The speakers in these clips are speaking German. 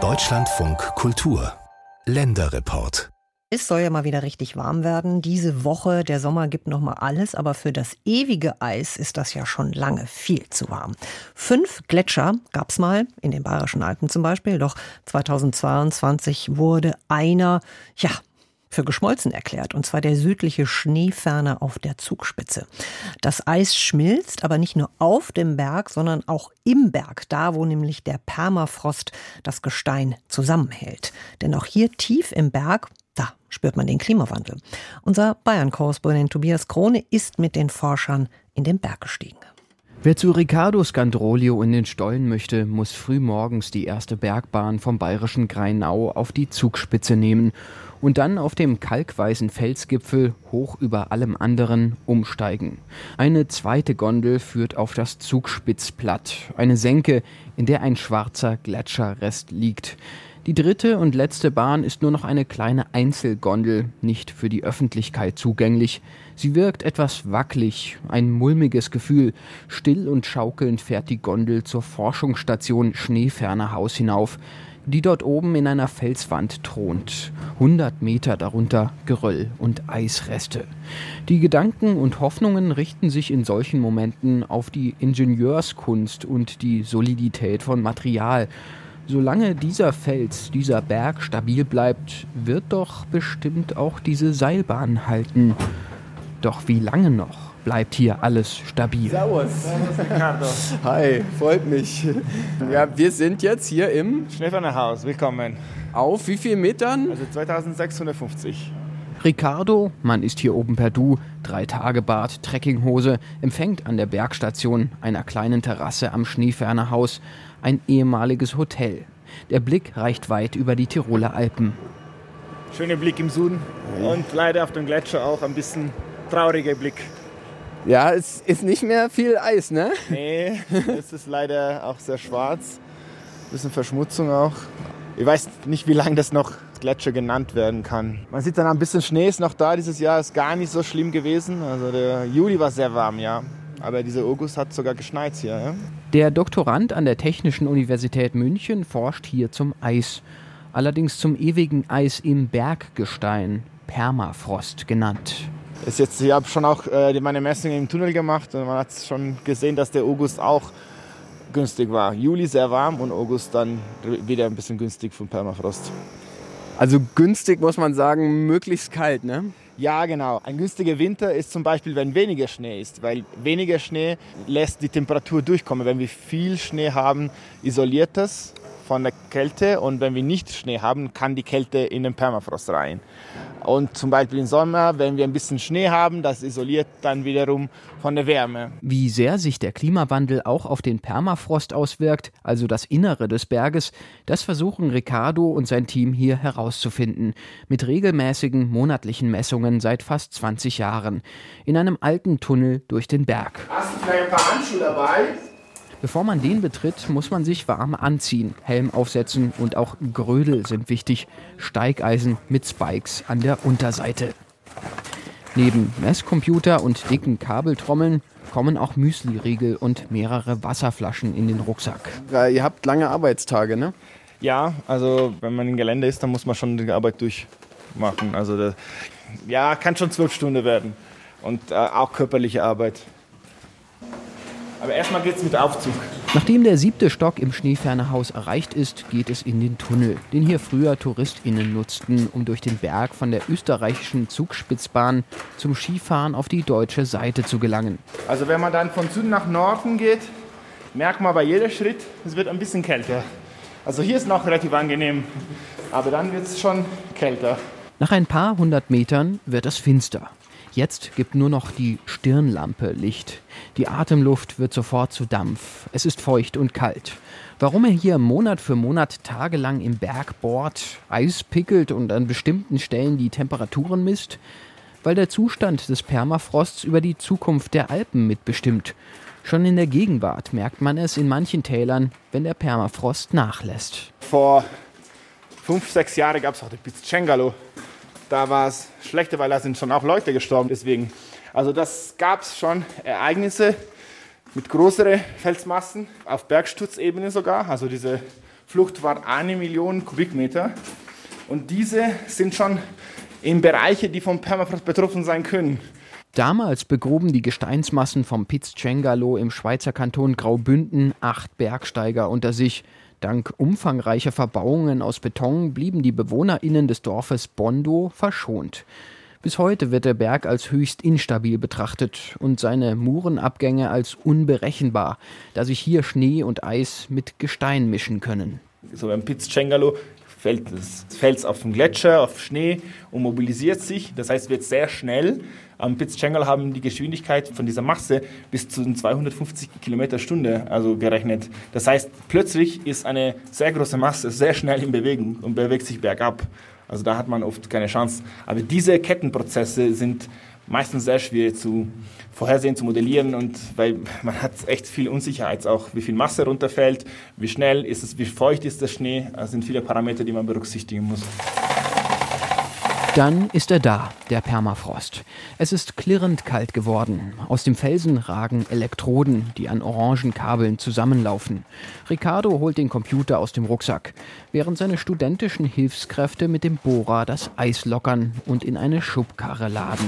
Deutschlandfunk Kultur Länderreport es soll ja mal wieder richtig warm werden. Diese Woche, der Sommer gibt noch mal alles, aber für das ewige Eis ist das ja schon lange viel zu warm. Fünf Gletscher gab's mal, in den Bayerischen Alpen zum Beispiel, doch 2022 wurde einer, ja, für geschmolzen erklärt, und zwar der südliche Schneeferner auf der Zugspitze. Das Eis schmilzt aber nicht nur auf dem Berg, sondern auch im Berg, da wo nämlich der Permafrost das Gestein zusammenhält. Denn auch hier tief im Berg da spürt man den Klimawandel. Unser Bayern-Korrespondent Tobias Krone ist mit den Forschern in den Berg gestiegen. Wer zu Riccardo Scandrolio in den Stollen möchte, muss frühmorgens die erste Bergbahn vom bayerischen Greinau auf die Zugspitze nehmen und dann auf dem kalkweißen Felsgipfel hoch über allem anderen umsteigen. Eine zweite Gondel führt auf das Zugspitzplatt, eine Senke, in der ein schwarzer Gletscherrest liegt. Die dritte und letzte Bahn ist nur noch eine kleine Einzelgondel, nicht für die Öffentlichkeit zugänglich. Sie wirkt etwas wackelig, ein mulmiges Gefühl. Still und schaukelnd fährt die Gondel zur Forschungsstation Schneeferner Haus hinauf, die dort oben in einer Felswand thront. 100 Meter darunter Geröll und Eisreste. Die Gedanken und Hoffnungen richten sich in solchen Momenten auf die Ingenieurskunst und die Solidität von Material. Solange dieser Fels, dieser Berg stabil bleibt, wird doch bestimmt auch diese Seilbahn halten. Doch wie lange noch bleibt hier alles stabil? Servus. Servus, Ricardo. Hi, freut mich. Ja, wir sind jetzt hier im Schneeferner Haus. Willkommen. Auf wie vielen Metern? Also 2650. Ricardo, man ist hier oben per Du, drei Tage Bart, Trekkinghose, empfängt an der Bergstation, einer kleinen Terrasse am Schneeferner Haus, ein ehemaliges Hotel. Der Blick reicht weit über die Tiroler Alpen. Schöner Blick im Süden und leider auf den Gletscher auch ein bisschen trauriger Blick. Ja, es ist nicht mehr viel Eis, ne? Nee, es ist leider auch sehr schwarz. Ein bisschen Verschmutzung auch. Ich weiß nicht, wie lange das noch Gletscher genannt werden kann. Man sieht dann ein bisschen Schnee ist noch da. Dieses Jahr ist gar nicht so schlimm gewesen. Also der Juli war sehr warm, ja. Aber dieser August hat sogar geschneit hier. Ja? Der Doktorand an der Technischen Universität München forscht hier zum Eis. Allerdings zum ewigen Eis im Berggestein, Permafrost genannt. Ist jetzt, ich habe schon auch äh, meine Messungen im Tunnel gemacht und man hat schon gesehen, dass der August auch günstig war. Juli sehr warm und August dann wieder ein bisschen günstig von Permafrost. Also günstig muss man sagen, möglichst kalt, ne? Ja, genau. Ein günstiger Winter ist zum Beispiel, wenn weniger Schnee ist, weil weniger Schnee lässt die Temperatur durchkommen. Wenn wir viel Schnee haben, isoliert das von der Kälte und wenn wir nicht Schnee haben, kann die Kälte in den Permafrost rein. Und zum Beispiel im Sommer, wenn wir ein bisschen Schnee haben, das isoliert dann wiederum von der Wärme. Wie sehr sich der Klimawandel auch auf den Permafrost auswirkt, also das Innere des Berges, das versuchen Ricardo und sein Team hier herauszufinden. Mit regelmäßigen monatlichen Messungen seit fast 20 Jahren. In einem alten Tunnel durch den Berg. Hast du vielleicht ein paar Handschuhe dabei? Bevor man den betritt, muss man sich warm anziehen, Helm aufsetzen und auch Grödel sind wichtig, Steigeisen mit Spikes an der Unterseite. Neben Messcomputer und dicken Kabeltrommeln kommen auch Müsli-Riegel und mehrere Wasserflaschen in den Rucksack. Ja, ihr habt lange Arbeitstage, ne? Ja, also wenn man im Gelände ist, dann muss man schon die Arbeit durchmachen. Also das, ja, kann schon zwölf Stunden werden und äh, auch körperliche Arbeit. Aber erstmal geht's mit Aufzug. Nachdem der siebte Stock im Schneefernerhaus erreicht ist, geht es in den Tunnel, den hier früher TouristInnen nutzten, um durch den Berg von der österreichischen Zugspitzbahn zum Skifahren auf die deutsche Seite zu gelangen. Also wenn man dann von Süden nach Norden geht, merkt man bei jedem Schritt, es wird ein bisschen kälter. Also hier ist noch relativ angenehm, aber dann wird es schon kälter. Nach ein paar hundert Metern wird es finster. Jetzt gibt nur noch die Stirnlampe Licht. Die Atemluft wird sofort zu Dampf. Es ist feucht und kalt. Warum er hier Monat für Monat tagelang im Berg bohrt, Eis pickelt und an bestimmten Stellen die Temperaturen misst? Weil der Zustand des Permafrosts über die Zukunft der Alpen mitbestimmt. Schon in der Gegenwart merkt man es in manchen Tälern, wenn der Permafrost nachlässt. Vor fünf, sechs Jahren gab es auch die Pizzcengalo da war es schlechter, weil da sind schon auch Leute gestorben. Deswegen, also das gab es schon Ereignisse, mit größeren Felsmassen, auf Bergsturzebene sogar. Also diese Flucht war eine Million Kubikmeter. Und diese sind schon in Bereiche, die vom Permafrost betroffen sein können. Damals begruben die Gesteinsmassen vom Piz Cengalo im Schweizer Kanton Graubünden acht Bergsteiger unter sich. Dank umfangreicher Verbauungen aus Beton blieben die BewohnerInnen des Dorfes Bondo verschont. Bis heute wird der Berg als höchst instabil betrachtet und seine Murenabgänge als unberechenbar, da sich hier Schnee und Eis mit Gestein mischen können. So beim Piz Cengalo fällt das Fels auf den Gletscher, auf Schnee und mobilisiert sich. Das heißt, wird sehr schnell. Am Piz-Chengal haben die Geschwindigkeit von dieser Masse bis zu 250 Kilometer Stunde also gerechnet. Das heißt, plötzlich ist eine sehr große Masse sehr schnell in Bewegung und bewegt sich bergab. Also da hat man oft keine Chance. Aber diese Kettenprozesse sind meistens sehr schwierig zu vorhersehen, zu modellieren und weil man hat echt viel Unsicherheit, auch wie viel Masse runterfällt, wie schnell ist es, wie feucht ist der Schnee. Das sind viele Parameter, die man berücksichtigen muss. Dann ist er da, der Permafrost. Es ist klirrend kalt geworden. Aus dem Felsen ragen Elektroden, die an orangen Kabeln zusammenlaufen. Ricardo holt den Computer aus dem Rucksack, während seine studentischen Hilfskräfte mit dem Bohrer das Eis lockern und in eine Schubkarre laden.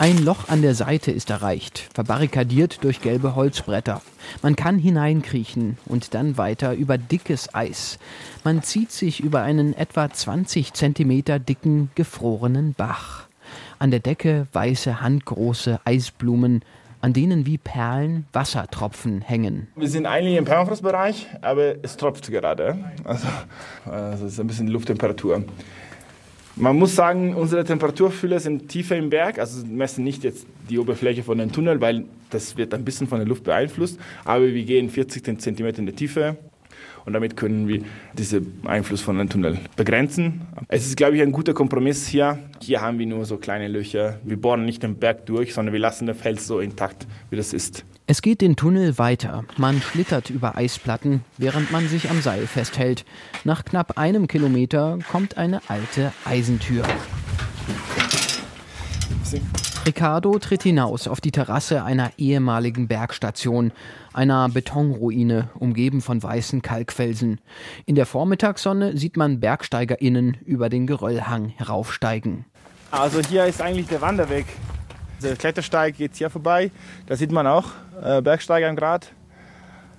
Ein Loch an der Seite ist erreicht, verbarrikadiert durch gelbe Holzbretter. Man kann hineinkriechen und dann weiter über dickes Eis. Man zieht sich über einen etwa 20 Zentimeter dicken, gefrorenen Bach. An der Decke weiße, handgroße Eisblumen, an denen wie Perlen Wassertropfen hängen. Wir sind eigentlich im Permafrostbereich, aber es tropft gerade. Also, also es ist ein bisschen Lufttemperatur. Man muss sagen, unsere Temperaturfühler sind tiefer im Berg, also messen nicht jetzt die Oberfläche von dem Tunnel, weil das wird ein bisschen von der Luft beeinflusst, aber wir gehen 40 cm in der Tiefe und damit können wir diesen Einfluss von dem Tunnel begrenzen. Es ist, glaube ich, ein guter Kompromiss hier. Hier haben wir nur so kleine Löcher. Wir bohren nicht den Berg durch, sondern wir lassen den Fels so intakt, wie das ist. Es geht den Tunnel weiter. Man schlittert über Eisplatten, während man sich am Seil festhält. Nach knapp einem Kilometer kommt eine alte Eisentür. Ricardo tritt hinaus auf die Terrasse einer ehemaligen Bergstation, einer Betonruine, umgeben von weißen Kalkfelsen. In der Vormittagssonne sieht man BergsteigerInnen über den Geröllhang heraufsteigen. Also hier ist eigentlich der Wanderweg der Klettersteig geht hier vorbei. Da sieht man auch äh, Bergsteiger im Grat.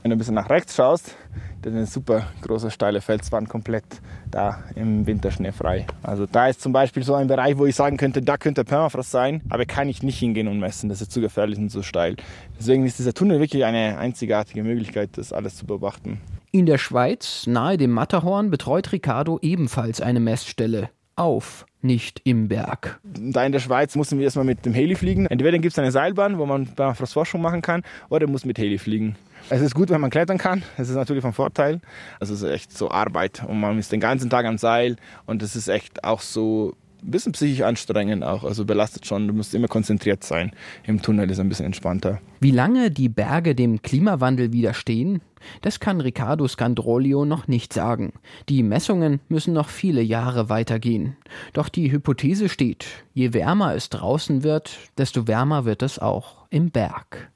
Wenn du ein bisschen nach rechts schaust, dann ist eine super große steile Felswand komplett da im Winter schneefrei. Also da ist zum Beispiel so ein Bereich, wo ich sagen könnte, da könnte Permafrost sein, aber kann ich nicht hingehen und messen. Das ist zu gefährlich und zu steil. Deswegen ist dieser Tunnel wirklich eine einzigartige Möglichkeit, das alles zu beobachten. In der Schweiz, nahe dem Matterhorn, betreut Ricardo ebenfalls eine Messstelle auf, nicht im Berg. Da in der Schweiz mussten wir erstmal mit dem Heli fliegen. Entweder gibt es eine Seilbahn, wo man Forschung machen kann, oder muss mit Heli fliegen. Es ist gut, wenn man klettern kann. Es ist natürlich von Vorteil. Es ist echt so Arbeit und man ist den ganzen Tag am Seil und es ist echt auch so ein bisschen psychisch anstrengend auch, also belastet schon. Du musst immer konzentriert sein. Im Tunnel ist ein bisschen entspannter. Wie lange die Berge dem Klimawandel widerstehen, das kann Riccardo Scandrolio noch nicht sagen. Die Messungen müssen noch viele Jahre weitergehen. Doch die Hypothese steht, je wärmer es draußen wird, desto wärmer wird es auch im Berg.